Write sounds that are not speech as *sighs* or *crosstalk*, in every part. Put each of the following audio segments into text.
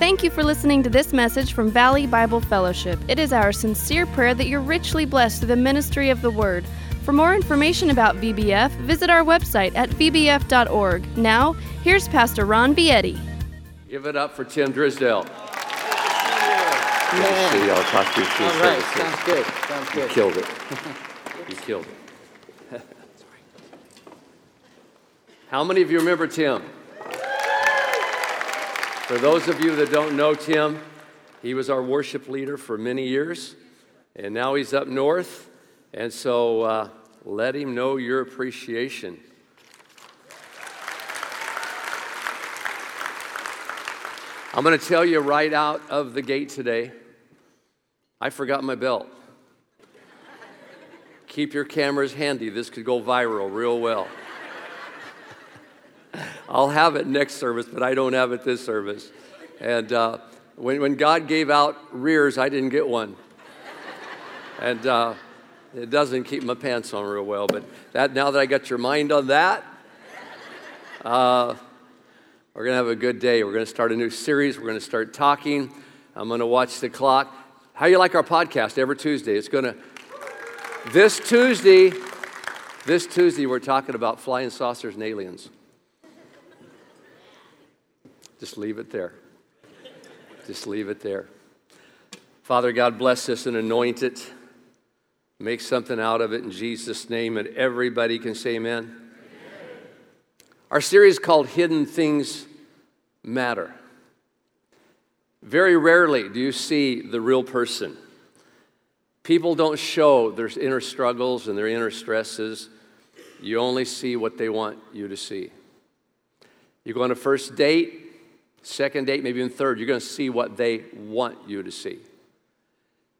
Thank you for listening to this message from Valley Bible Fellowship. It is our sincere prayer that you're richly blessed through the ministry of the Word. For more information about VBF, visit our website at vbf.org. Now, here's Pastor Ron Vietti. Give it up for Tim Drisdale. Good to Man. see you. I'll talk to you through All right, services. sounds good. Sounds You good. killed it. *laughs* You killed it. *laughs* How many of you remember Tim? For those of you that don't know Tim, he was our worship leader for many years, and now he's up north. And so uh, let him know your appreciation. I'm going to tell you right out of the gate today I forgot my belt. Keep your cameras handy. This could go viral real well. I'll have it next service, but I don't have it this service. And uh, when, when God gave out rears, I didn't get one. And uh, it doesn't keep my pants on real well. But that, now that I got your mind on that, uh, we're to have a good day. We're to start a new series. We're to start talking. I'm to watch the clock. How you like our podcast every Tuesday? It's to this Tuesday. This Tuesday we're talking about flying saucers and aliens. Just leave it there. Just leave it there. Father God, bless this and anoint it. Make something out of it in Jesus' name, and everybody can say amen. Our series called Hidden Things Matter. Very rarely do you see the real person. People don't show their inner struggles and their inner stresses. You only see what they want you to see. You go on a first date, second date, maybe even third, you're going to see what they want you to see.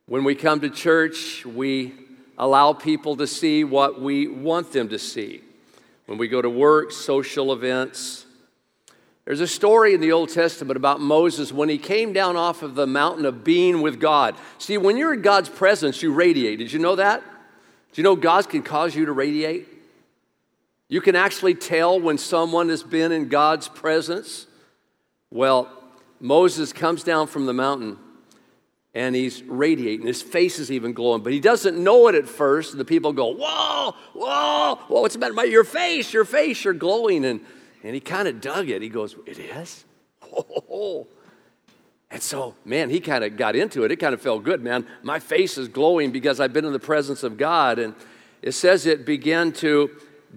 When we come to church, we allow people to see what we want them to see. When we go to work, social events, there's a story in the Old Testament about Moses when he came down off of the mountain of being with God. See, when you're in God's presence, you radiate. Did you know that? Do you know God can cause you to radiate? You can actually tell when someone has been in God's presence. Well, Moses comes down from the mountain and he's radiating. His face is even glowing, but he doesn't know it at first. The people go, Whoa, whoa, whoa, what's the matter about your face? Your face, you're glowing. And, and he kind of dug it. He goes, It is? *laughs* Oh. And so, man, he kind of got into it. It kind of felt good, man. My face is glowing because I've been in the presence of God. And it says it began to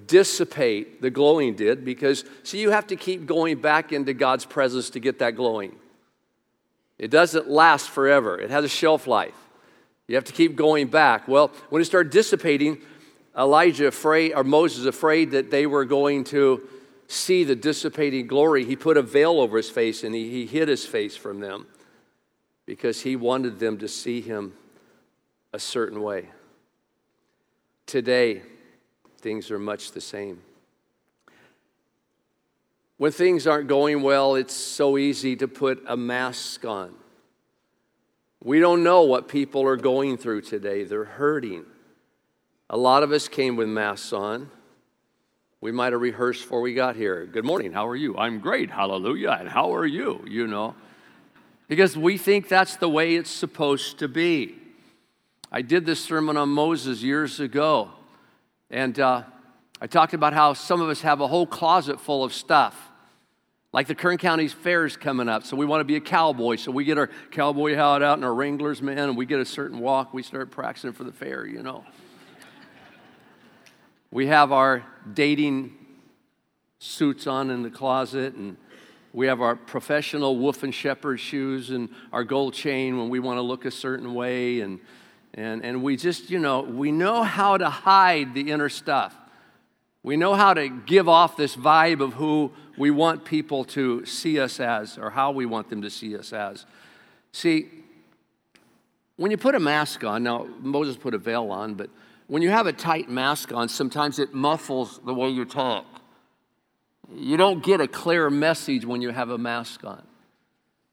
dissipate, the glowing did, because, see, you have to keep going back into God's presence to get that glowing. It doesn't last forever, it has a shelf life. You have to keep going back. Well, when it started dissipating, Elijah afraid, or Moses afraid that they were going to see the dissipating glory, he put a veil over his face and he, he hid his face from them because he wanted them to see him a certain way. Today, things are much the same. When things aren't going well, it's so easy to put a mask on. We don't know what people are going through today. They're hurting. A lot of us came with masks on. We might have rehearsed before we got here. Good morning, how are you? I'm great, hallelujah. And how are you? You know, because we think that's the way it's supposed to be. I did this sermon on Moses years ago, and uh, I talked about how some of us have a whole closet full of stuff. Like the Kern County Fair is coming up, so we want to be a cowboy. So we get our cowboy hat out and our Wranglers, man, and we get a certain walk. We start practicing for the fair, you know. we have our dating suits on in the closet, and we have our professional wolf and shepherd shoes and our gold chain when we want to look a certain way. And, and, and we just, you know, we know how to hide the inner stuff. We know how to give off this vibe of who we want people to see us as or how we want them to see us as. See, when you put a mask on, now Moses put a veil on, but when you have a tight mask on, sometimes it muffles the way you talk. You don't get a clear message when you have a mask on.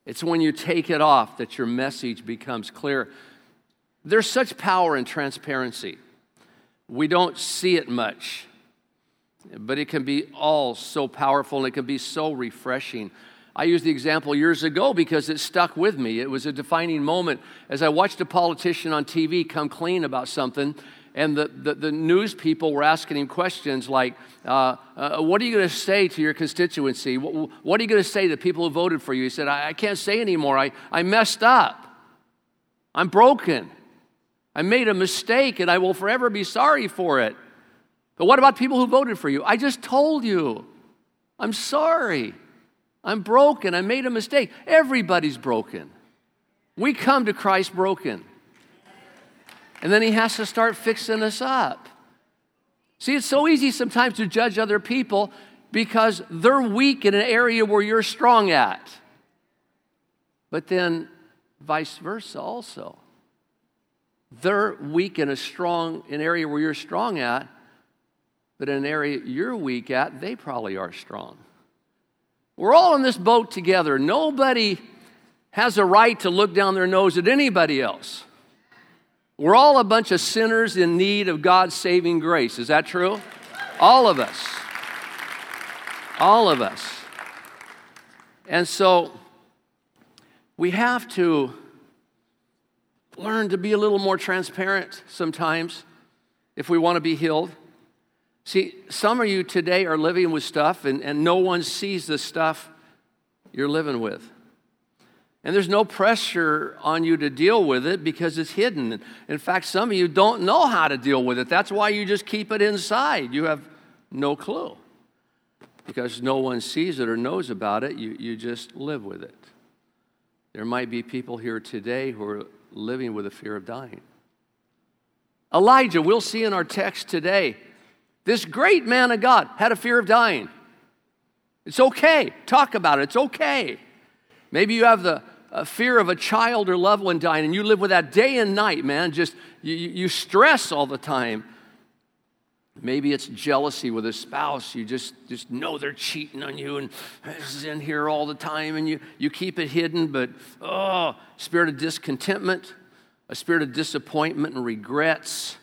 It's when you take it off that your message becomes clear. There's such power in transparency. We don't see it much, but it can be all so powerful and it can be so refreshing. I used the example years ago because it stuck with me. It was a defining moment as I watched a politician on TV come clean about something, and the, the, the news people were asking him questions like, uh, uh, What are you going to say to your constituency? What, what, are you going to say to the people who voted for you? He said, I, I can't say anymore. I, I messed up. I'm broken. I made a mistake and I will forever be sorry for it. But what about people who voted for you? I just told you. I'm sorry. I'm broken. I made a mistake. Everybody's broken. We come to Christ broken. And then He has to start fixing us up. See, it's so easy sometimes to judge other people because they're weak in an area where you're strong at. But then vice versa also. They're weak in a strong an area where you're strong at, but in an area you're weak at, they probably are strong. We're all in this boat together. Nobody has a right to look down their nose at anybody else. We're all a bunch of sinners in need of God's saving grace. Is that true? All of us. All of us. And so we have to learn to be a little more transparent sometimes if we want to be healed. See, some of you today are living with stuff and, and no one sees the stuff you're living with. And there's no pressure on you to deal with it because it's hidden. In fact, some of you don't know how to deal with it. That's why you just keep it inside. You have no clue. Because no one sees it or knows about it, you, you just live with it. There might be people here today who are living with a fear of dying. Elijah, we'll see in our text today, this great man of God had a fear of dying. It's okay. Talk about it. It's okay. Maybe you have the fear of a child or loved one dying, and you live with that day and night, man. Just you, you stress all the time. Maybe it's jealousy with a spouse. You just, just know they're cheating on you and it's in here all the time and you, you keep it hidden, but oh, spirit of discontentment, a spirit of disappointment and regrets.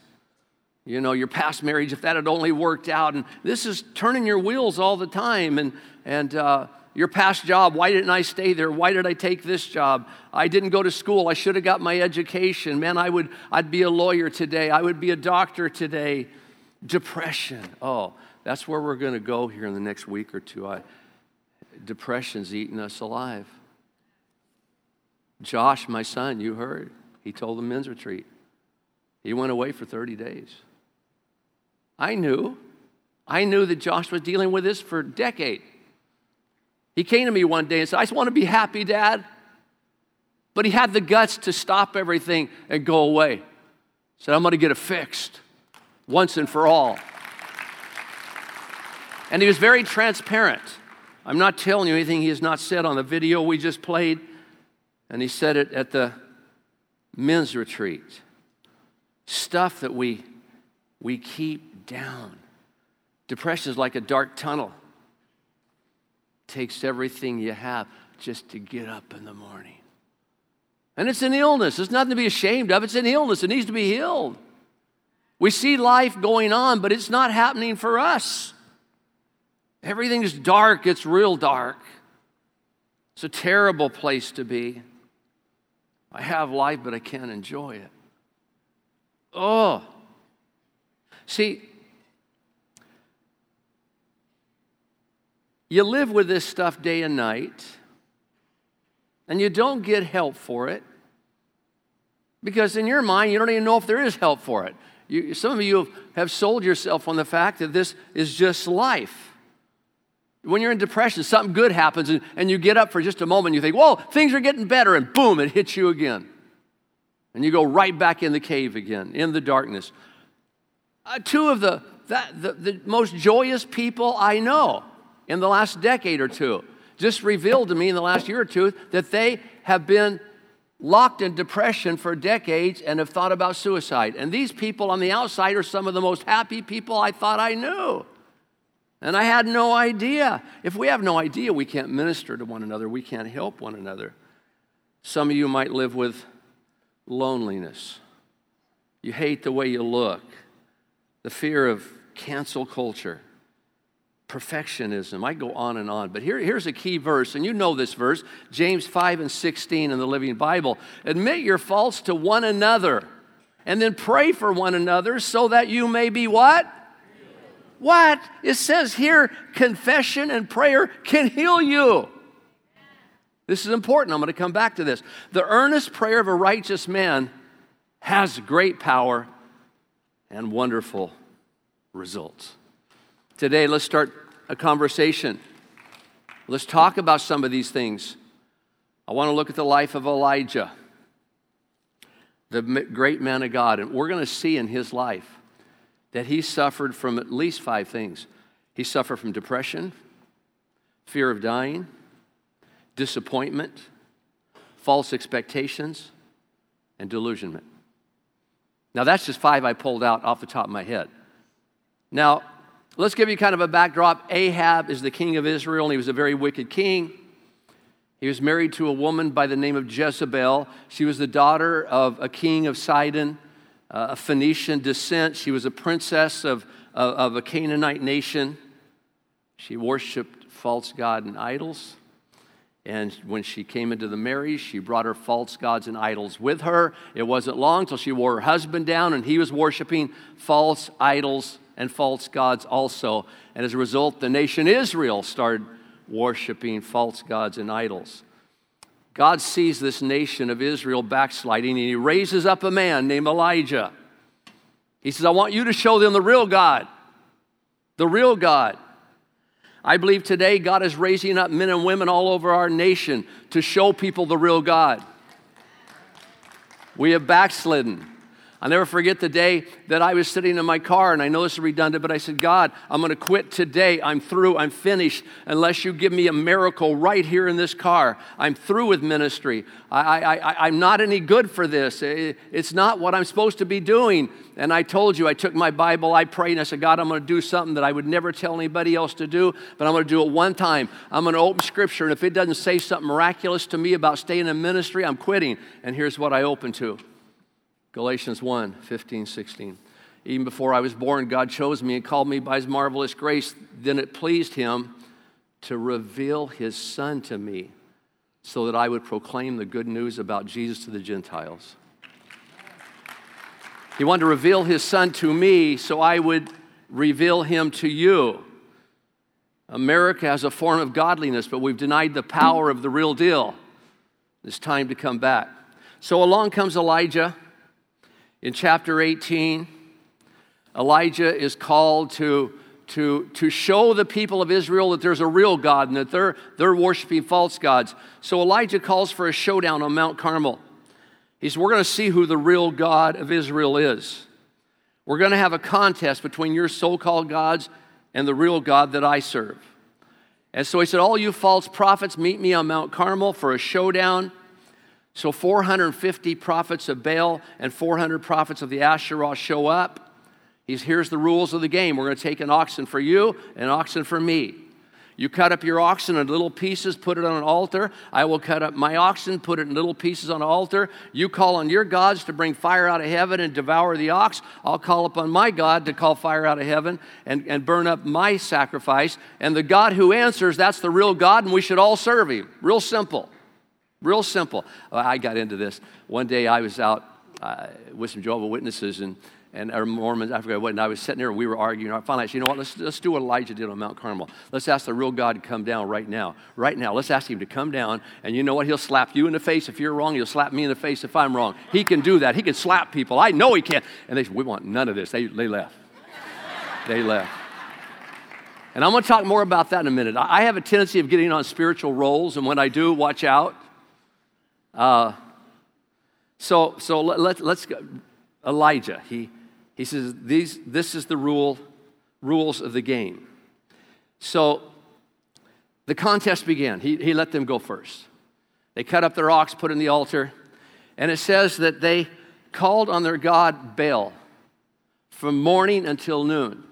You know, your past marriage, if that had only worked out. And this is turning your wheels all the time. And, and uh, your past job, why didn't I stay there? Why did I take this job? I didn't go to school. I should have got my education. Man, I would I'd be a lawyer today. I would be a doctor today. Depression. Oh, that's where we're going to go here in the next week or two. I, depression's eating us alive. Josh, my son, you heard. He told the men's retreat. He went away for 30 days. I knew. I knew that Josh was dealing with this for a decade. He came to me one day and said, I just want to be happy, Dad. But he had the guts to stop everything and go away. He said, I'm going to get it fixed once and for all. And he was very transparent. I'm not telling you anything he has not said on the video we just played. And he said it at the men's retreat. Stuff that we, we keep down. Depression is like a dark tunnel takes everything you have just to get up in the morning. And it's an illness. It's nothing to be ashamed of. It's an illness. It needs to be healed. We see life going on, but it's not happening for us. Everything's dark. It's real dark. It's a terrible place to be. I have life, but I can't enjoy it. Oh. See, You live with this stuff day and night, and you don't get help for it because in your mind, you don't even know if there is help for it. You, some of you have sold yourself on the fact that this is just life. When you're in depression, something good happens, and, and you get up for just a moment, and you think, whoa, things are getting better, and boom, it hits you again. And you go right back in the cave again, in the darkness. Uh, two of the, that, the, the most joyous people I know in the last decade or two. Just revealed to me in the last year or two that they have been locked in depression for decades and have thought about suicide. And these people on the outside are some of the most happy people I thought I knew. And I had no idea. If we have no idea, we can't minister to one another, we can't help one another. Some of you might live with loneliness. You hate the way you look, the fear of cancel culture, perfectionism. I go on and on. But here, here's a key verse, and you know this verse James 5 and 16 in the Living Bible. Admit your faults to one another, and then pray for one another so that you may be what? What? It says here confession and prayer can heal you. This is important. I'm going to come back to this. The earnest prayer of a righteous man has great power and wonderful results. Today, let's start a conversation. Let's talk about some of these things. I want to look at the life of Elijah, the great man of God, and we're going to see in his life that he suffered from at least five things. He suffered from depression, fear of dying, disappointment, false expectations, and delusionment. Now, that's just five I pulled out off the top of my head. Now, let's give you kind of a backdrop. Ahab is the king of Israel, and he was a very wicked king. He was married to a woman by the name of Jezebel. She was the daughter of a king of Sidon uh, a Phoenician descent. She was a princess of, of, of a Canaanite nation. She worshiped false god and idols. And when she came into the marriage, she brought her false gods and idols with her. It wasn't long till she wore her husband down, and he was worshiping false idols and false gods also. And as a result, the nation Israel started worshiping false gods and idols. God sees this nation of Israel backsliding and he raises up a man named Elijah. He says, I want you to show them the real God. The real God. I believe today God is raising up men and women all over our nation to show people the real God. We have backslidden. I'll never forget the day that I was sitting in my car, and I know this is redundant, but I said, God, I'm going to quit today. I'm through. I'm finished. Unless you give me a miracle right here in this car, I'm through with ministry. I, I'm not any good for this. It's not what I'm supposed to be doing. And I told you, I took my Bible, I prayed, and I said, God, I'm going to do something that I would never tell anybody else to do, but I'm going to do it one time. I'm going to open Scripture, and if it doesn't say something miraculous to me about staying in ministry, I'm quitting. And here's what I opened to. Galatians 1 15, 16. Even before I was born, God chose me and called me by his marvelous grace. Then it pleased him to reveal his son to me so that I would proclaim the good news about Jesus to the Gentiles. He wanted to reveal his son to me so I would reveal him to you. America has a form of godliness, but we've denied the power of the real deal. It's time to come back. So along comes Elijah. In chapter 18, Elijah is called to, to, to show the people of Israel that there's a real God and that they're, they're worshiping false gods. So Elijah calls for a showdown on Mount Carmel. He says, We're going to see who the real God of Israel is. We're going to have a contest between your so called gods and the real God that I serve. And so he said, All you false prophets, meet me on Mount Carmel for a showdown. So 450 prophets of Baal and 400 prophets of the Asherah show up. He's, here's the rules of the game. We're going to take an oxen for you and an oxen for me. You cut up your oxen in little pieces, put it on an altar. I will cut up my oxen, put it in little pieces on an altar. You call on your gods to bring fire out of heaven and devour the ox. I'll call upon my God to call fire out of heaven and, and burn up my sacrifice. And the God who answers, that's the real God, and we should all serve him. Real simple. Real simple. I got into this. One day I was out uh, with some Jehovah Witnesses and, and our Mormons, I forget what, and I was sitting there and we were arguing. I finally said, you know what, let's, let's do what Elijah did on Mount Carmel. Let's ask the real God to come down right now. Right now, let's ask him to come down, and you know what? He'll slap you in the face if you're wrong. He'll slap me in the face if I'm wrong. He can do that. He can slap people. I know he can. And they said, we want none of this. They, they left. they left. And I'm going to talk more about that in a minute. I have a tendency of getting on spiritual roles, and when I do, watch out. Uh, so so let, let, let's go. Elijah, he, he says, These, this is the rule, rules of the game. So the contest began. He, he let them go first. They cut up their ox, put in the altar, and it says that they called on their God Baal from morning until noon,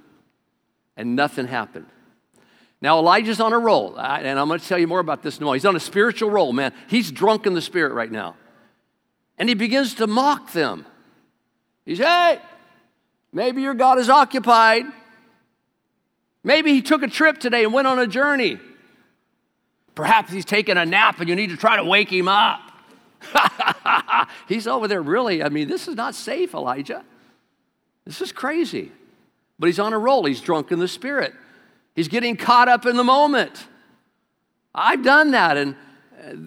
and nothing happened. Now, Elijah's on a roll, and I'm going to tell you more about this moment. He's on a spiritual roll, man. He's drunk in the spirit right now. And he begins to mock them. He says, Hey, maybe your God is occupied. Maybe he took a trip today and went on a journey. Perhaps he's taking a nap and you need to try to wake him up. *laughs* he's over there, really. I mean, this is not safe, Elijah. This is crazy. But he's on a roll. He's drunk in the spirit. He's getting caught up in the moment. I've done that, and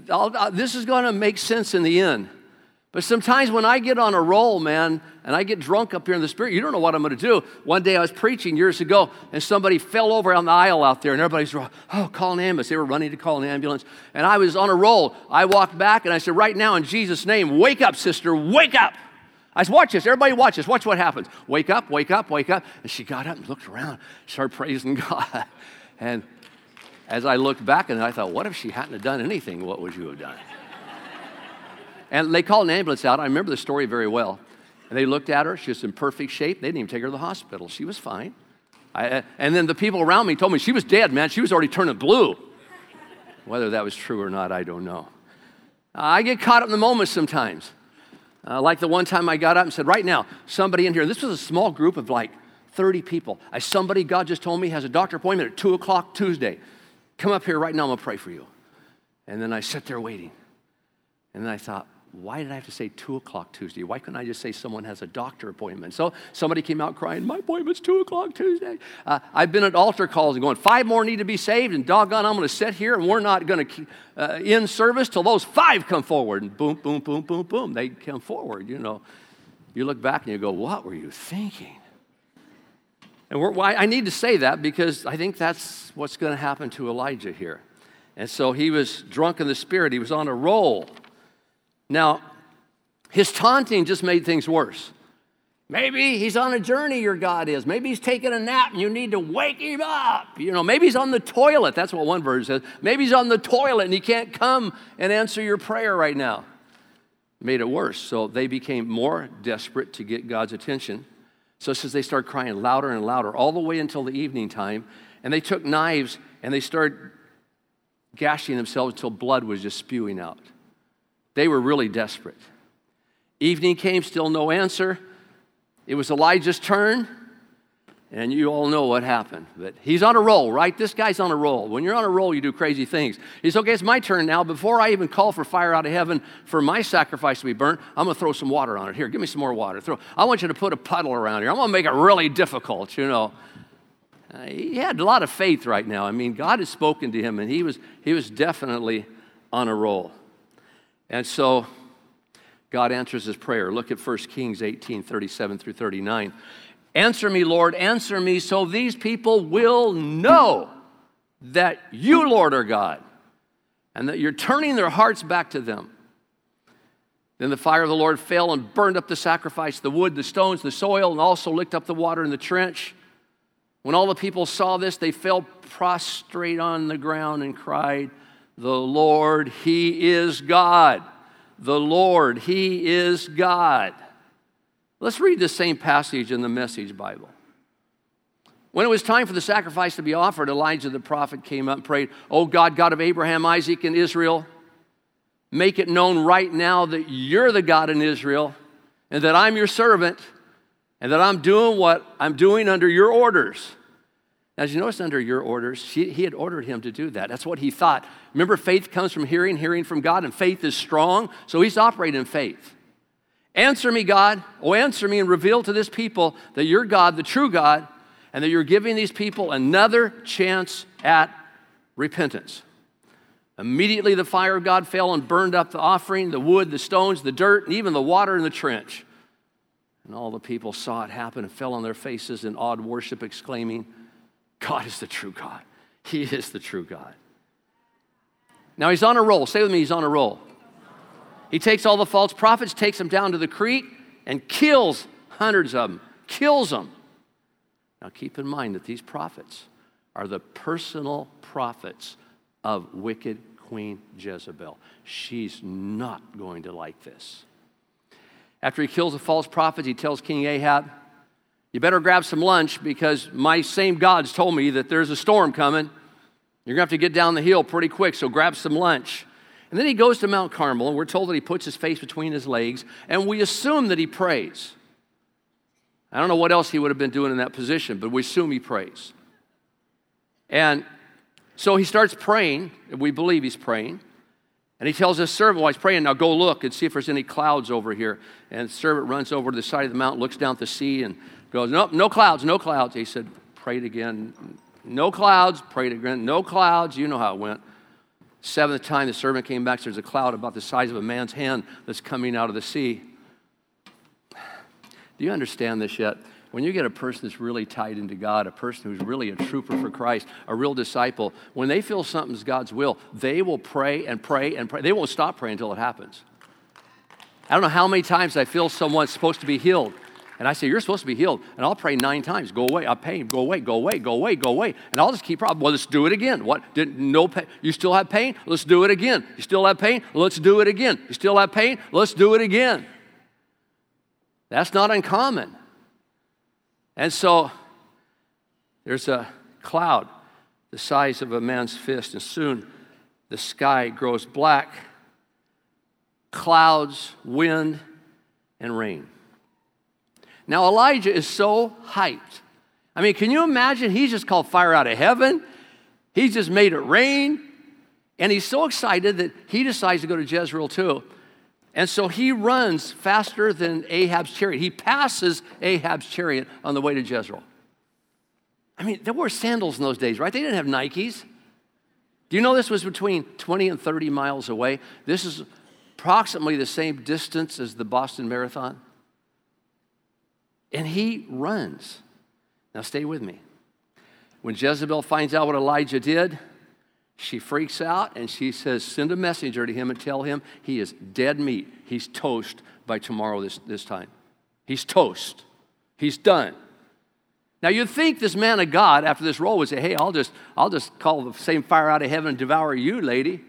uh, I'll- uh, this is going to make sense in the end. But sometimes when I get on a roll, man, and I get drunk up here in the spirit, you don't know what I'm going to do. One day I was preaching years ago, and somebody fell over on the aisle out there, and everybody's, oh, call an ambulance. They were running to call an ambulance. And I was on a roll. I walked back, and I said, right now, in Jesus' name, wake up, sister, wake up. I said, watch this. Everybody watch this. Watch what happens. Wake up, wake up, wake up. And she got up and looked around, started praising *laughs* God. And as I looked back, and I thought, what if she hadn't done anything? What would you have done? And they called an ambulance out. I remember the story very well. And they looked at her. She was in perfect shape. They didn't even take her to the hospital. She was fine. I, uh, and then the people around me told me she was dead, man. She was already turning blue. Whether that was true or not, I don't know. I get caught up in the moment sometimes. Uh, like the one time I got up and said, Right now, somebody in here, this was a small group of like 30 people. I, somebody, God just told me, has a doctor appointment at 2 o'clock Tuesday. Come up here right now, I'm gonna pray for you. And then I sat there waiting. And then I thought, why did I have to say 2 o'clock Tuesday? Why couldn't I just say someone has a doctor appointment? So somebody came out crying, My appointment's 2 o'clock Tuesday. Uh, I've been at altar calls and going, Five more need to be saved, and doggone, I'm going to sit here and we're not going to uh, end service till those five come forward. And boom, boom, boom, boom, boom. They come forward, you know. You look back and you go, What were you thinking? And why I need to say that because I think that's what's going to happen to Elijah here. And so he was drunk in the spirit, he was on a roll. Now, his taunting just made things worse. Maybe he's on a journey, your God is. Maybe he's taking a nap and you need to wake him up. You know, maybe he's on the toilet. That's what one version says. Maybe he's on the toilet and he can't come and answer your prayer right now. Made it worse. So they became more desperate to get God's attention. So it says they started crying louder and louder all the way until the evening time. And they took knives and they started gashing themselves until blood was just spewing out. They were really desperate. Evening came, still no answer. It was Elijah's turn, and you all know what happened. But he's on a roll, right? This guy's on a roll. When you're on a roll, you do crazy things. He's okay, it's my turn now. Before I even call for fire out of heaven for my sacrifice to be burnt, I'm gonna throw some water on it. Here, give me some more water. Throw. I want you to put a puddle around here. I'm gonna make it really difficult, you know. Uh, he had a lot of faith right now. I mean, God had spoken to him, and he was, he was definitely on a roll. And so God answers his prayer. Look at 1 Kings 18 37 through 39. Answer me, Lord, answer me, so these people will know that you, Lord, are God, and that you're turning their hearts back to them. Then the fire of the Lord fell and burned up the sacrifice, the wood, the stones, the soil, and also licked up the water in the trench. When all the people saw this, they fell prostrate on the ground and cried, The Lord, He is God. The Lord, He is God. Let's read the same passage in the Message Bible. When it was time for the sacrifice to be offered, Elijah the prophet came up and prayed, Oh God, God of Abraham, Isaac, and Israel, make it known right now that you're the God in Israel and that I'm your servant and that I'm doing what I'm doing under your orders. As you notice, under your orders, he, he had ordered him to do that. That's what he thought. Remember, faith comes from hearing, hearing from God, and faith is strong. So he's operating in faith. Answer me, God. Oh, answer me and reveal to this people that you're God, the true God, and that you're giving these people another chance at repentance. Immediately, the fire of God fell and burned up the offering, the wood, the stones, the dirt, and even the water in the trench. And all the people saw it happen and fell on their faces in awed worship, exclaiming, God is the true God. He is the true God. Now he's on a roll. Say with me, he's on a roll. He takes all the false prophets, takes them down to the creek, and kills hundreds of them. Kills them. Now keep in mind that these prophets are the personal prophets of wicked Queen Jezebel. She's not going to like this. After he kills the false prophets, he tells King Ahab, You better grab some lunch because my same gods told me that there's a storm coming. You're going to have to get down the hill pretty quick, so grab some lunch. And then he goes to Mount Carmel, and we're told that he puts his face between his legs, and we assume that he prays. I don't know what else he would have been doing in that position, but we assume he prays. And so he starts praying, and we believe he's praying. And he tells his servant while he's praying, Now go look and see if there's any clouds over here. And the servant runs over to the side of the mountain, looks down at the sea, and goes, Nope, no clouds, no clouds. He said, Prayed again. No clouds, prayed again. No clouds. You know how it went. Seventh time, the servant came back. There's a cloud about the size of a man's hand that's coming out of the sea. *sighs* Do you understand this yet? When you get a person that's really tied into God, a person who's really a trooper for Christ, a real disciple, when they feel something's God's will, they will pray and pray and pray. They won't stop praying until it happens. I don't know how many times I feel someone's supposed to be healed. And I say, You're supposed to be healed. And I'll pray nine times. Go away. I pain. Go away. Go away. Go away. Go away. And I'll just keep problem. Well, let's do it again. What? Did no pain? You still have pain? Let's do it again. You still have pain? Let's do it again. You still have pain? Let's do it again. That's not uncommon. And so there's a cloud the size of a man's fist, and soon the sky grows black. Clouds, wind, and rain. Now, Elijah is so hyped. I mean, can you imagine? He's just called fire out of heaven, he's just made it rain, and he's so excited that he decides to go to Jezreel too. And so he runs faster than Ahab's chariot. He passes Ahab's chariot on the way to Jezreel. I mean, there were sandals in those days, right? They didn't have Nikes. Do you know this was between 20 and 30 miles away? This is approximately the same distance as the Boston Marathon. And he runs. Now, stay with me. When Jezebel finds out what Elijah did, she freaks out and she says, Send a messenger to him and tell him he is dead meat. He's toast by tomorrow this, this time. He's toast. He's done. Now you'd think this man of God after this role would say, Hey, I'll just, I'll just call the same fire out of heaven and devour you, lady.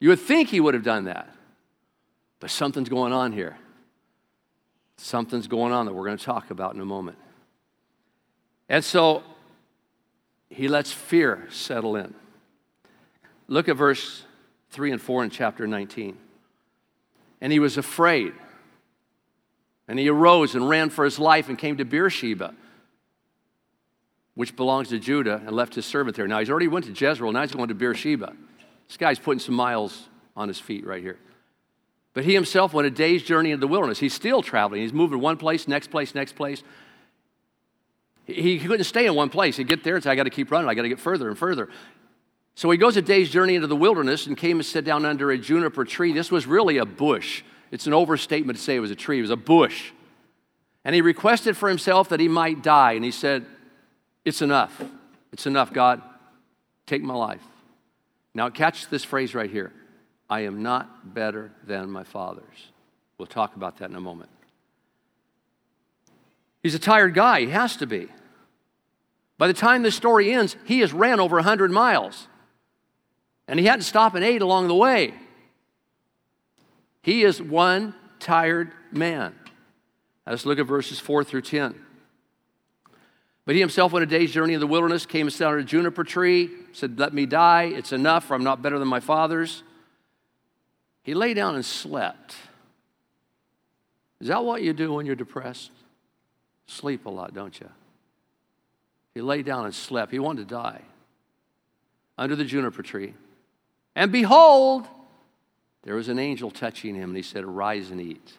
You would think he would have done that. But something's going on here. Something's going on that we're going to talk about in a moment. And so he lets fear settle in. Look at verse 3 and 4 in chapter 19. And he was afraid. And he arose and ran for his life and came to Beersheba, which belongs to Judah, and left his servant there. Now he's already went to Jezreel, now he's going to Beersheba. This guy's putting some miles on his feet right here. But he himself went a day's journey into the wilderness. He's still traveling. He's moving one place, next place, next place. He couldn't stay in one place. He'd get there and say, I got to keep running. I got to get further and further. So he goes a day's journey into the wilderness and came and sat down under a juniper tree. This was really a bush. It's an overstatement to say it was a tree, it was a bush. And he requested for himself that he might die. And he said, It's enough. It's enough, God. Take my life. Now, catch this phrase right here I am not better than my fathers. We'll talk about that in a moment. He's a tired guy. He has to be. By the time this story ends, he has ran over 100 miles. And he hadn't stopped and ate along the way. He is one tired man. Now let's look at verses 4 through 10. But he himself went a day's journey in the wilderness, came and sat under a juniper tree, said, Let me die. It's enough, for I'm not better than my fathers. He lay down and slept. Is that what you do when you're depressed? Sleep a lot, don't you? He lay down and slept. He wanted to die under the juniper tree. And behold, there was an angel touching him, and he said, Arise and eat.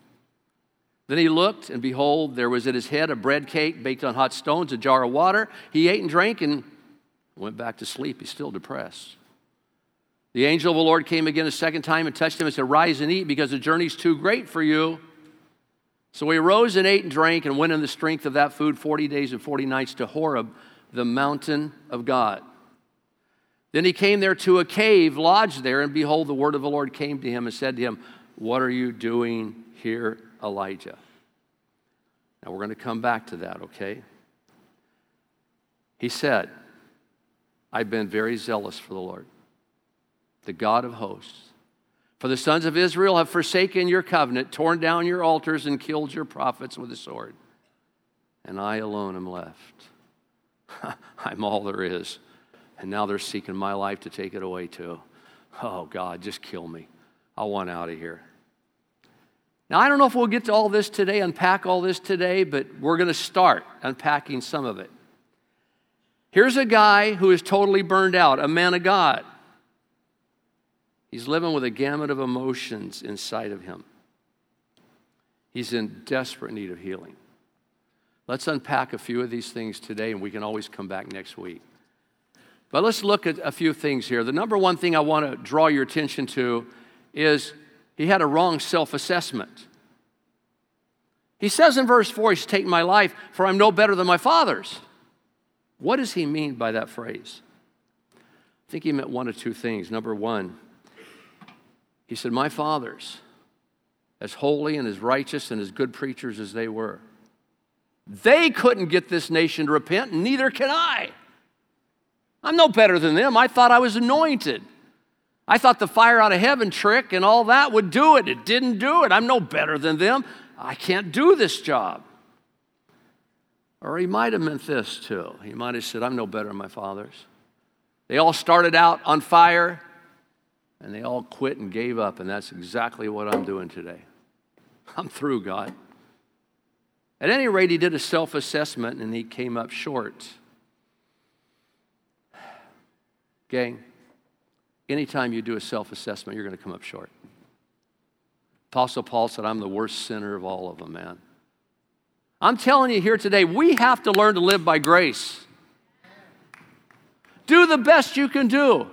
Then he looked, and behold, there was at his head a bread cake baked on hot stones, a jar of water. He ate and drank and went back to sleep. He's still depressed. The angel of the Lord came again a second time and touched him and said, Rise and eat, because the journey's too great for you. So he arose and ate and drank and went in the strength of that food 40 days and 40 nights to Horeb, the mountain of God. Then he came there to a cave, lodged there, and behold, the word of the Lord came to him and said to him, What are you doing here, Elijah? Now we're going to come back to that, okay? He said, I've been very zealous for the Lord the God of hosts. For the sons of Israel have forsaken your covenant, torn down your altars, and killed your prophets with a sword. And I alone am left. *laughs* I'm all there is. And now they're seeking my life to take it away too. Oh, God, just kill me. I want out of here. Now, I don't know if we'll get to all this today, unpack all this today, but we're going to start unpacking some of it. Here's a guy who is totally burned out, a man of God. He's living with a gamut of emotions inside of him. He's in desperate need of healing. Let's unpack a few of these things today, and we can always come back next week. But let's look at a few things here. The number one thing I want to draw your attention to is he had a wrong self assessment. He says in verse 4, He's taken my life, for I'm no better than my father's. What does he mean by that phrase? I think he meant one of two things. Number one, he said, My fathers, as holy and as righteous and as good preachers as they were, they couldn't get this nation to repent, and neither can I. I'm no better than them. I thought I was anointed. I thought the fire out of heaven trick and all that would do it. It didn't do it. I'm no better than them. I can't do this job. Or he might have meant this too. He might have said, I'm no better than my fathers. They all started out on fire and they all quit and gave up, and that's exactly what I'm doing today. I'm through, God. At any rate, he did a self assessment and he came up short. Gang, anytime you do a self assessment, you're going to come up short. Apostle Paul said, I'm the worst sinner of all of them, man. I'm telling you here today, we have to learn to live by grace. Do the best you can do.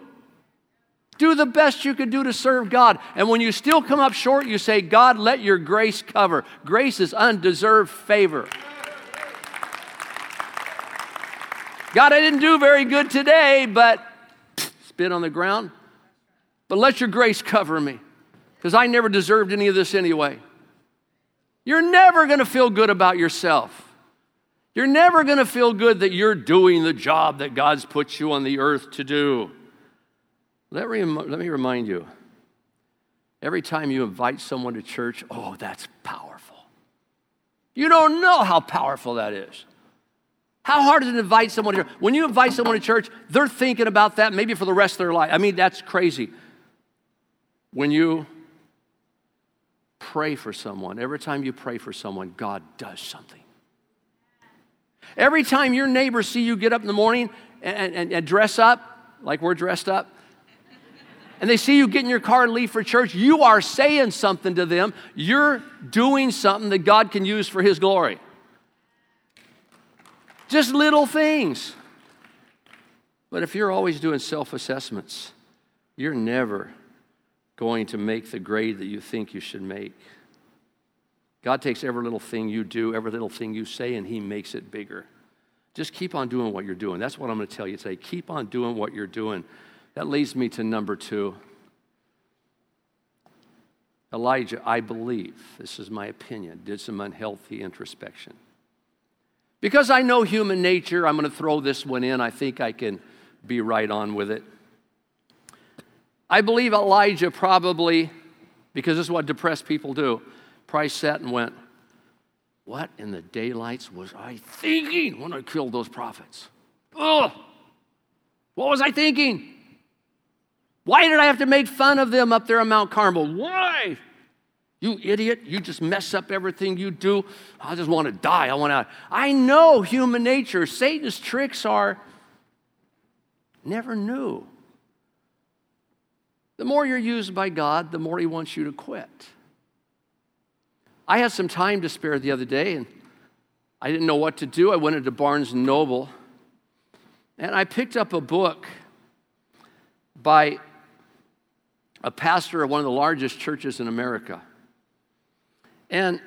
Do the best you can do to serve God. And when you still come up short, you say, God, let your grace cover. Grace is undeserved favor. God, I didn't do very good today, but spit on the ground. But let your grace cover me because I never deserved any of this anyway. You're never going to feel good about yourself. You're never going to feel good that you're doing the job that God's put you on the earth to do. Let, me let me remind you every time you invite someone to church, oh, that's powerful. You don't know how powerful that is. How hard is it to invite someone to church? When you invite someone to church, they're thinking about that maybe for the rest of their life. I mean, that's crazy. When you pray for someone, every time you pray for someone, God does something. Every time your neighbors see you get up in the morning and, and, and dress up, like we're dressed up, and they see you get in your car and leave for church, you are saying something to them. You're doing something that God can use for His glory. Just little things. But if you're always doing self assessments, you're never going to make the grade that you think you should make. God takes every little thing you do, every little thing you say, and He makes it bigger. Just keep on doing what you're doing. That's what I'm going to tell you today. Keep on doing what you're doing. That leads me to number two. Elijah, I believe, this is my opinion, did some unhealthy introspection. Because I know human nature, I'm going to throw this one in. I think I can be right on with it. I believe Elijah probably, because this is what depressed people do, probably sat and went, What in the daylights was I thinking when I killed those prophets? Ugh! What was I thinking? Why did I have to make fun of them up there on Mount Carmel? Why? You idiot, you just mess up everything you do. I just want to die. I want to. I know human nature. Satan's tricks are never new. The more you're used by God, the more he wants you to quit. I had some time to spare the other day and I didn't know what to do. I went into Barnes and Noble and I picked up a book by a pastor of one of the largest churches in America. And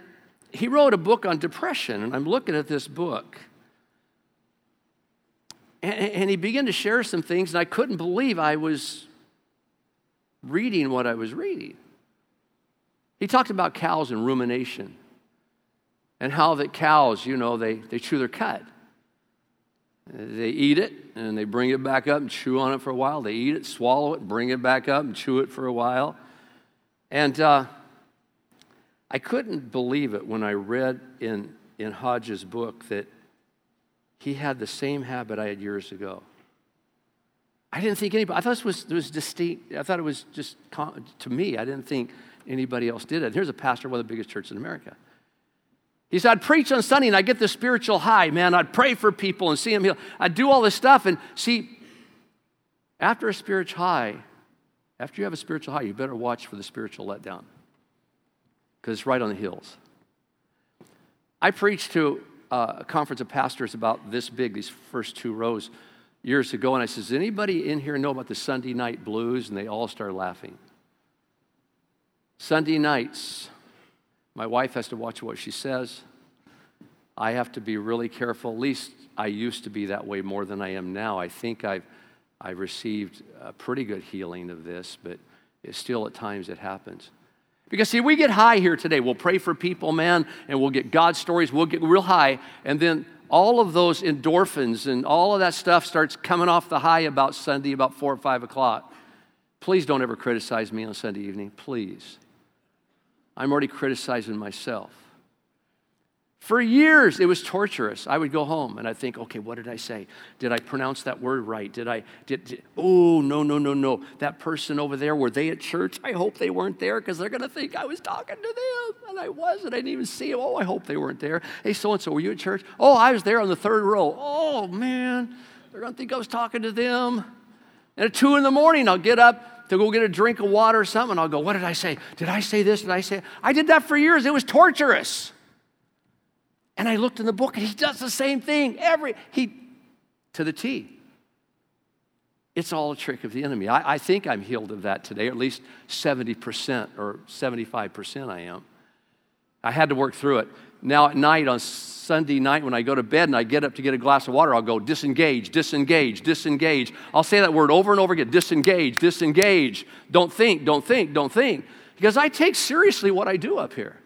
he wrote a book on depression, and I'm looking at this book. And, and, he began to share some things, and I couldn't believe I was reading what I was reading. He talked about cows and rumination, and how that cows, you know, they, they chew their cud. They eat it and they bring it back up and chew on it for a while. They eat it, swallow it, bring it back up and chew it for a while. And uh, I couldn't believe it when I read in, in Hodge's book that he had the same habit I had years ago. I didn't think anybody, I thought this was, it was distinct. I thought it was just to me. I didn't think anybody else did it. Here's a pastor of one of the biggest churches in America. He said, I'd preach on Sunday and I'd get the spiritual high, man. I'd pray for people and see them heal. I'd do all this stuff. And see, after a spiritual high, after you have a spiritual high, you better watch for the spiritual letdown because it's right on the hills. I preached to uh, a conference of pastors about this big, these first two rows, years ago, and I said, Does anybody in here know about the Sunday night blues? And they all started laughing. Sunday nights, my wife has to watch what she says. I have to be really careful. At least I used to be that way more than I am now. I think I've, I've received a pretty good healing of this, but still at times it happens. Because, see, we get high here today. We'll pray for people, man, and we'll get God stories. We'll get real high. And then all of those endorphins and all of that stuff starts coming off the high about Sunday, about four or five o'clock. Please don't ever criticize me on Sunday evening. Please. I'm already criticizing myself. For years, it was torturous. I would go home and I'd think, okay, what did I say? Did I pronounce that word right? Did I, did, did oh, no, no, no, no. That person over there, were they at church? I hope they weren't there because they're going to think I was talking to them. And I wasn't. I didn't even see them. Oh, I hope they weren't there. Hey, so and so, were you at church? Oh, I was there on the third row. Oh, man, they're going to think I was talking to them. And at two in the morning, I'll get up to go get a drink of water or something. I'll go, what did I say? Did I say this? Did I say? I did that for years. It was torturous. And I looked in the book and he does the same thing every he to the T. It's all a trick of the enemy. I, I think I'm healed of that today, or at least 70% or 75% I am. I had to work through it. Now at night, on Sunday night, when I go to bed and I get up to get a glass of water, I'll go disengage, disengage, disengage. I'll say that word over and over again disengage, disengage. Don't think, don't think, don't think. Because I take seriously what I do up here.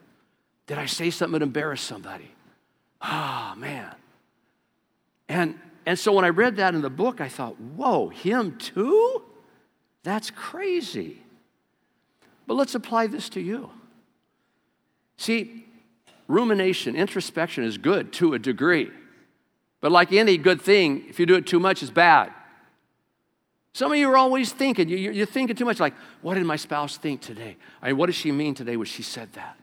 Did I say something that embarrassed somebody? Oh, man. And, and so when I read that in the book, I thought, whoa, him too? That's crazy. But let's apply this to you. See, rumination, introspection is good to a degree. But like any good thing, if you do it too much, it's bad. Some of you are always thinking, you, are thinking too much, like, what did my spouse think today? I mean, what does she mean today when she said that?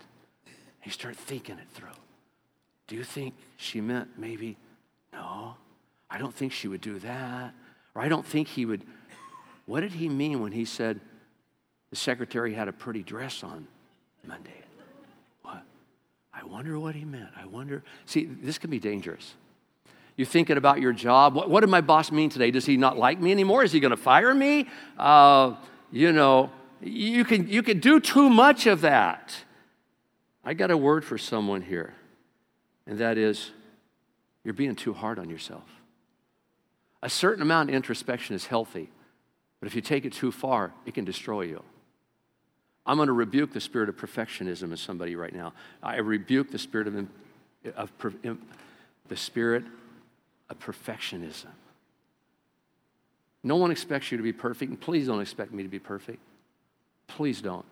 And you start thinking it through. Do you think she meant maybe, no, I don't think she would do that. Or I don't think he would. What did he mean when he said the secretary had a pretty dress on Monday? I wonder what he meant. I wonder. See, this can be dangerous. You're thinking about your job. What, what did my boss mean today? Does he not like me anymore? Is he going to fire me? Uh, you know, you can, you can do too much of that. I got a word for someone here and that is you're being too hard on yourself. A certain amount of introspection is healthy, but if you take it too far, it can destroy you. I'm going to rebuke the spirit of perfectionism in somebody right now. I rebuke the spirit of, of the spirit of perfectionism. No one expects you to be perfect, and please don't expect me to be perfect. Please don't.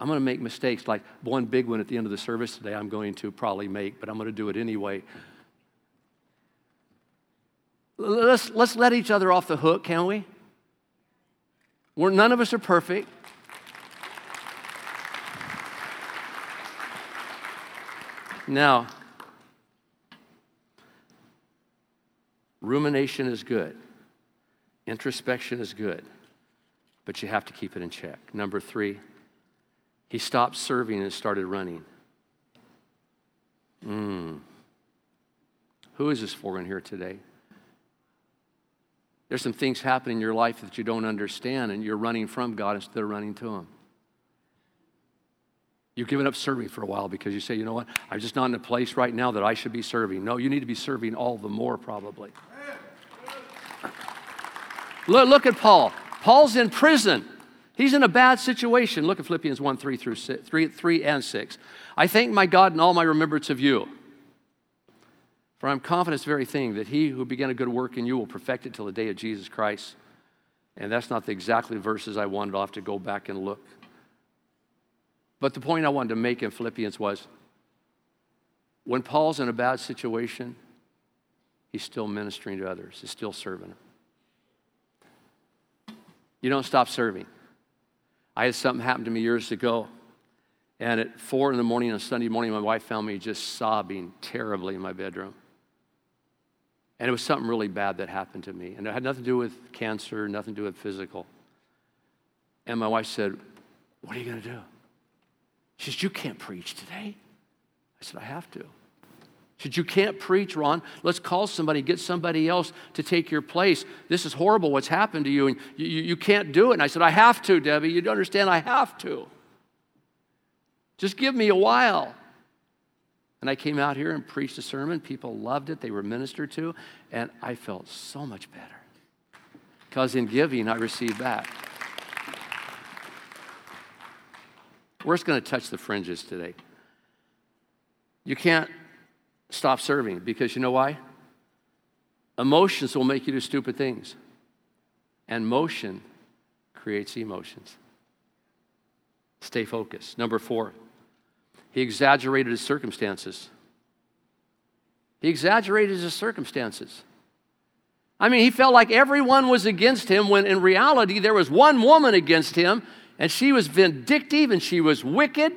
I'm going to make mistakes, like one big one at the end of the service today, I'm going to probably make, but I'm going to do it anyway. Let's, let's let each other off the hook, can we? We're, none of us are perfect. Now, rumination is good, introspection is good, but you have to keep it in check. Number three, he stopped serving and started running. Mm. Who is this for in here today? There's some things happening in your life that you don't understand, and you're running from God instead of running to Him. You've given up serving for a while because you say, you know what, I'm just not in a place right now that I should be serving. No, you need to be serving all the more, probably. *laughs* Look, look at Paul. Paul's in prison. He's in a bad situation. Look at Philippians 1 3 through 6, 3, 3 and 6. I thank my God in all my remembrance of you. For I'm confident this very thing that he who began a good work in you will perfect it till the day of Jesus Christ. And that's not the exactly verses I wanted. Have to go back and look. But the point I wanted to make in Philippians was when Paul's in a bad situation, he's still ministering to others, he's still serving them. you don't stop serving. I had something happen to me years ago, and at four in the morning on a Sunday morning, my wife found me just sobbing terribly in my bedroom. And it was something really bad that happened to me. And it had nothing to do with cancer, nothing to do with physical. And my wife said, What are you going to do? She said, You can't preach today. I said, I have to. She said, You can't preach, Ron. Let's call somebody, get somebody else to take your place. This is horrible what's happened to you, and you, you, you can't do it. And I said, I have to, Debbie. You understand? I have to. Just give me a while. And I came out here and preached a sermon. People loved it, they were ministered to, and I felt so much better. Because in giving, I received back. We're just going to touch the fringes today. You can't stop serving because you know why? Emotions will make you do stupid things, and motion creates emotions. Stay focused. Number four, he exaggerated his circumstances. He exaggerated his circumstances. I mean, he felt like everyone was against him when in reality there was one woman against him, and she was vindictive and she was wicked,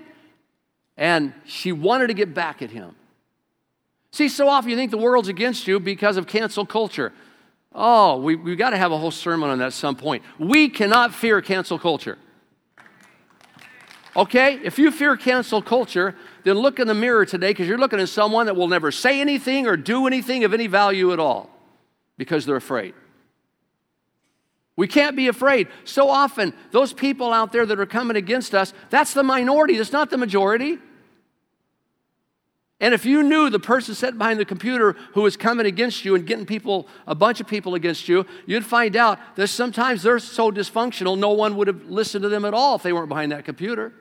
and she wanted to get back at him. See, so often you think the world's against you because of cancel culture. Oh, we, we've got to have a whole sermon on that at some point. We cannot fear cancel culture. Okay? If you fear cancel culture, then look in the mirror today because you're looking at someone that will never say anything or do anything of any value at all because they're afraid. We can't be afraid. So often, those people out there that are coming against us, that's the minority, that's not the majority. And if you knew the person sitting behind the computer who was coming against you and getting people, a bunch of people against you, you'd find out that sometimes they're so dysfunctional, no one would have listened to them at all if they weren't behind that computer.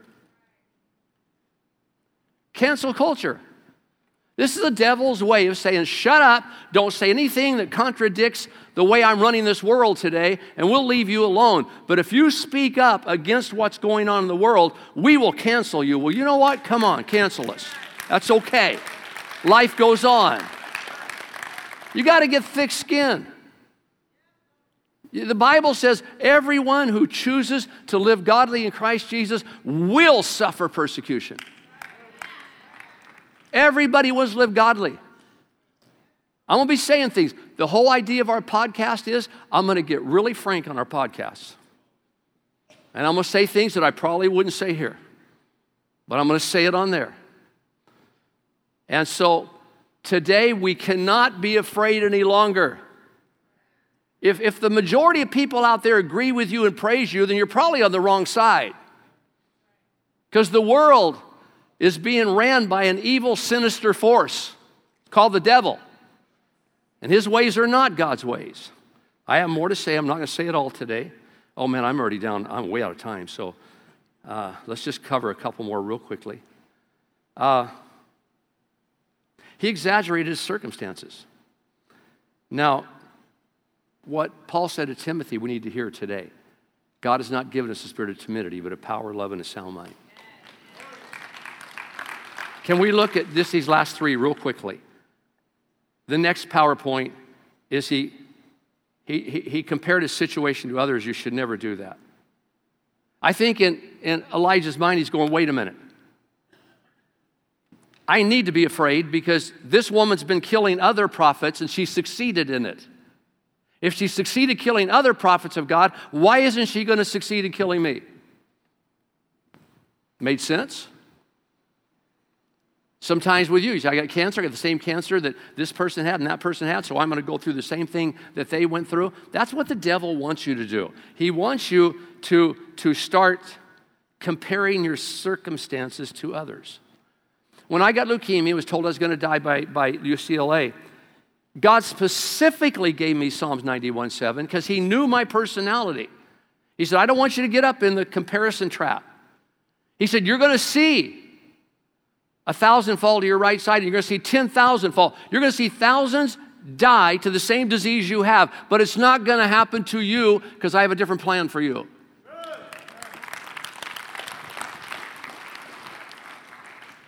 Cancel culture. This is the devil's way of saying, shut up, don't say anything that contradicts the way I'm running this world today, and we'll leave you alone. But if you speak up against what's going on in the world, we will cancel you. Well, you know what? Come on, cancel us. That's okay. Life goes on. You got to get thick skin. The Bible says everyone who chooses to live godly in Christ Jesus will suffer persecution. Everybody wants to live godly. I'm going to be saying things. The whole idea of our podcast is I'm going to get really frank on our podcasts. And I'm going to say things that I probably wouldn't say here, but I'm going to say it on there. And so today we cannot be afraid any longer. If, if the majority of people out there agree with you and praise you, then you're probably on the wrong side. Because the world is being ran by an evil, sinister force called the devil. And his ways are not God's ways. I have more to say. I'm not going to say it all today. Oh man, I'm already down. I'm way out of time. So uh, let's just cover a couple more real quickly. Uh, he exaggerated his circumstances. Now, what Paul said to Timothy, we need to hear today. God has not given us a spirit of timidity, but a power, love, and a sound mind. Can we look at this, these last three real quickly? The next PowerPoint is he, he, he, he compared his situation to others. You should never do that. I think in, in Elijah's mind, he's going, wait a minute. I need to be afraid because this woman's been killing other prophets and she succeeded in it. If she succeeded killing other prophets of God, why isn't she going to succeed in killing me? Made sense? Sometimes with you, you say, I got cancer, I got the same cancer that this person had and that person had, so I'm going to go through the same thing that they went through. That's what the devil wants you to do. He wants you to, to start comparing your circumstances to others. When I got leukemia, was told I was going to die by, by UCLA. God specifically gave me Psalms 91 7 because He knew my personality. He said, I don't want you to get up in the comparison trap. He said, You're going to see a thousand fall to your right side, and you're going to see 10,000 fall. You're going to see thousands die to the same disease you have, but it's not going to happen to you because I have a different plan for you.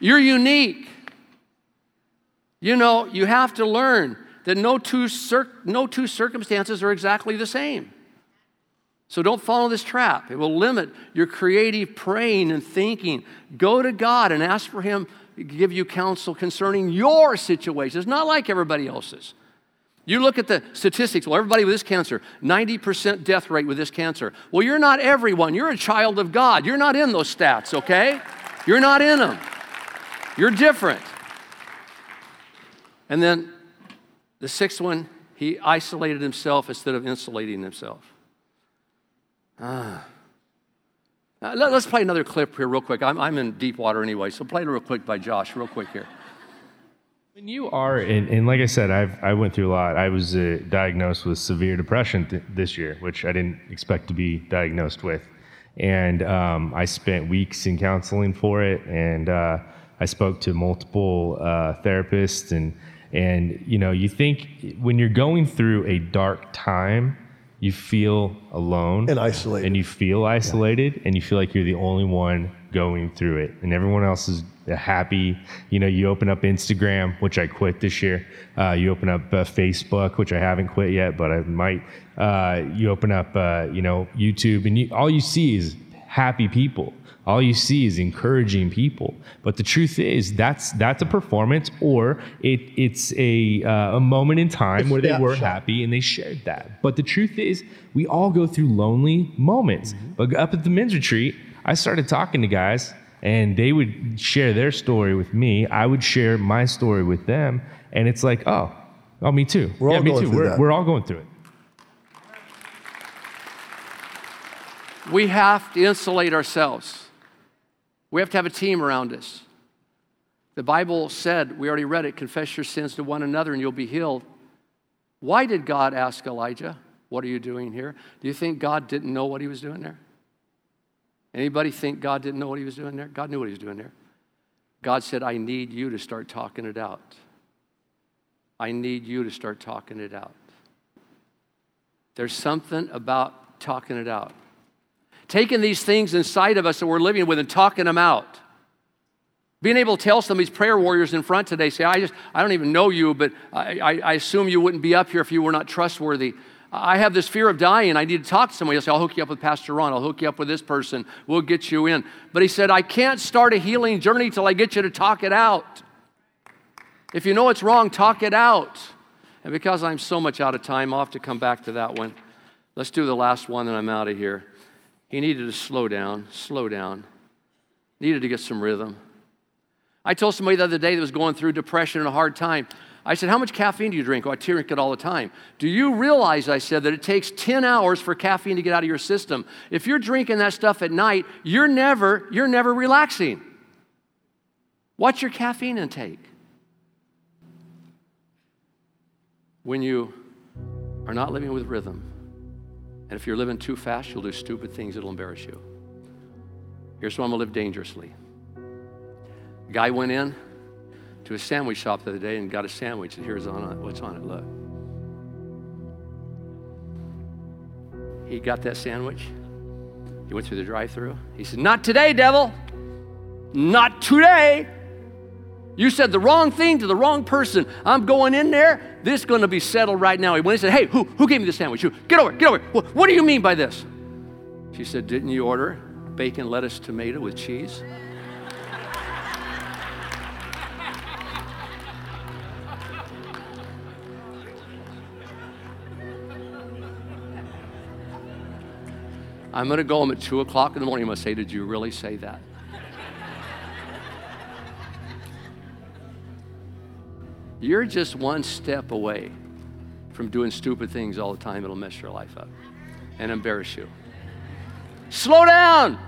You're unique. You know, you have to learn that no two, cir- no two circumstances are exactly the same. So don't follow this trap. It will limit your creative praying and thinking. Go to God and ask for Him to give you counsel concerning your situation. It's not like everybody else's. You look at the statistics, well, everybody with this cancer, 90% death rate with this cancer. Well, you're not everyone. You're a child of God. You're not in those stats, okay? You're not in them. You're different. And then the sixth one, he isolated himself instead of insulating himself. Ah. Uh, let, us play another clip here, real quick. I'm, I'm in deep water anyway, so play it real quick by Josh, real quick here. When you are, and, and like I said, I've, I went through a lot. I was uh, diagnosed with severe depression th- this year, which I didn't expect to be diagnosed with. And um, I spent weeks in counseling for it, and uh, I spoke to multiple uh, therapists. And, and, you know, you think when you're going through a dark time, you feel alone And isolated. and you feel isolated and you feel like you're the only one going through it. And everyone else is happy you know you open up instagram which i quit this year. Uh, you open up uh, facebook which i haven't quit yet but i might. Uh, you open up uh, you know youtube and you, all you see is happy people all you see is encouraging people. But the truth is that's that's a performance or it, it's a, uh, a moment in time where they were snapshot. happy and they shared that. But the truth is we all go through lonely moments. But up at the men's retreat i started talking to guys and they would share their story with me. I would share my story with them and it's like oh oh me too. We're yeah all me going too. we're, that. we're all going through it. We have to insulate ourselves. We have to have a team around us. The Bible said, we already read it, confess your sins to one another and you'll be healed. Why did God ask Elijah, What are you doing here? Do you think God didn't know what he was doing there? Anybody think God didn't know what he was doing there? God knew what he was doing there. God said, I need you to start talking it out. I need you to start talking it out. There's something about talking it out taking these things inside of us that we're living with and talking them out. Being able to tell some of these prayer warriors in front today, say, I just, I don't even know you, but I, I, I assume you wouldn't be up here if you were not trustworthy. I have this fear of dying. I need to talk to somebody. I'll say, I'll hook you up with Pastor Ron. I'll hook you up with this person. We'll get you in. But he said, I can't start a healing journey till I get you to talk it out. If you know it's wrong, talk it out. And because I'm so much out of time, I'll have to come back to that one. Let's do the last one, and I'm out of here. He needed to slow down, slow down. Needed to get some rhythm. I told somebody the other day that was going through depression and a hard time. I said, How much caffeine do you drink? Oh, I drink it all the time. Do you realize, I said, that it takes 10 hours for caffeine to get out of your system? If you're drinking that stuff at night, you're never, you're never relaxing. What's your caffeine intake? When you are not living with rhythm, and if you're living too fast, you'll do stupid things that'll embarrass you. Here's why I'm gonna live dangerously. A guy went in to a sandwich shop the other day and got a sandwich, and here's on it, what's on it. Look. He got that sandwich. He went through the drive-through. He said, "Not today, devil. Not today." You said the wrong thing to the wrong person. I'm going in there. This is going to be settled right now. He went and said, Hey, who, who gave me the sandwich? Who? Get over, get over. What, what do you mean by this? She said, Didn't you order bacon, lettuce, tomato with cheese? I'm going to go home at 2 o'clock in the morning. I'm going to say, Did you really say that? You're just one step away from doing stupid things all the time. It'll mess your life up and embarrass you. Slow down.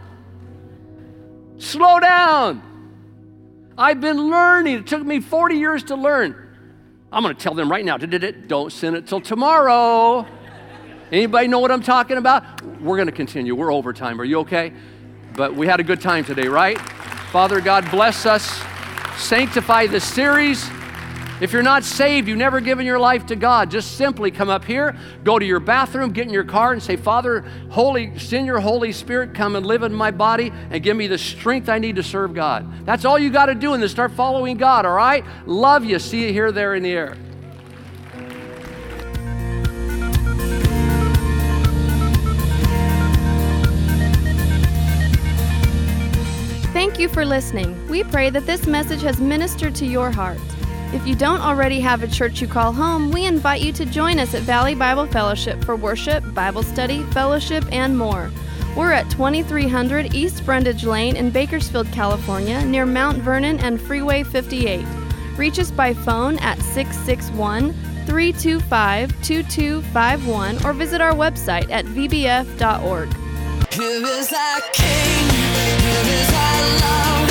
Slow down. I've been learning. It took me 40 years to learn. I'm going to tell them right now, don't send it till tomorrow. Anybody know what I'm talking about? We're going to continue. We're overtime. Are you okay? But we had a good time today, right? Father God, bless us. Sanctify this series. If you're not saved, you've never given your life to God, just simply come up here, go to your bathroom, get in your car, and say, Father, Holy, send your Holy Spirit, come and live in my body and give me the strength I need to serve God. That's all you got to do, and then start following God, all right? Love you. See you here, there, in the air. Thank you for listening. We pray that this message has ministered to your heart. If you don't already have a church you call home, we invite you to join us at Valley Bible Fellowship for worship, Bible study, fellowship, and more. We're at 2300 East Brundage Lane in Bakersfield, California, near Mount Vernon and Freeway 58. Reach us by phone at 661 325 2251 or visit our website at vbf.org. Here is our King, here is our love.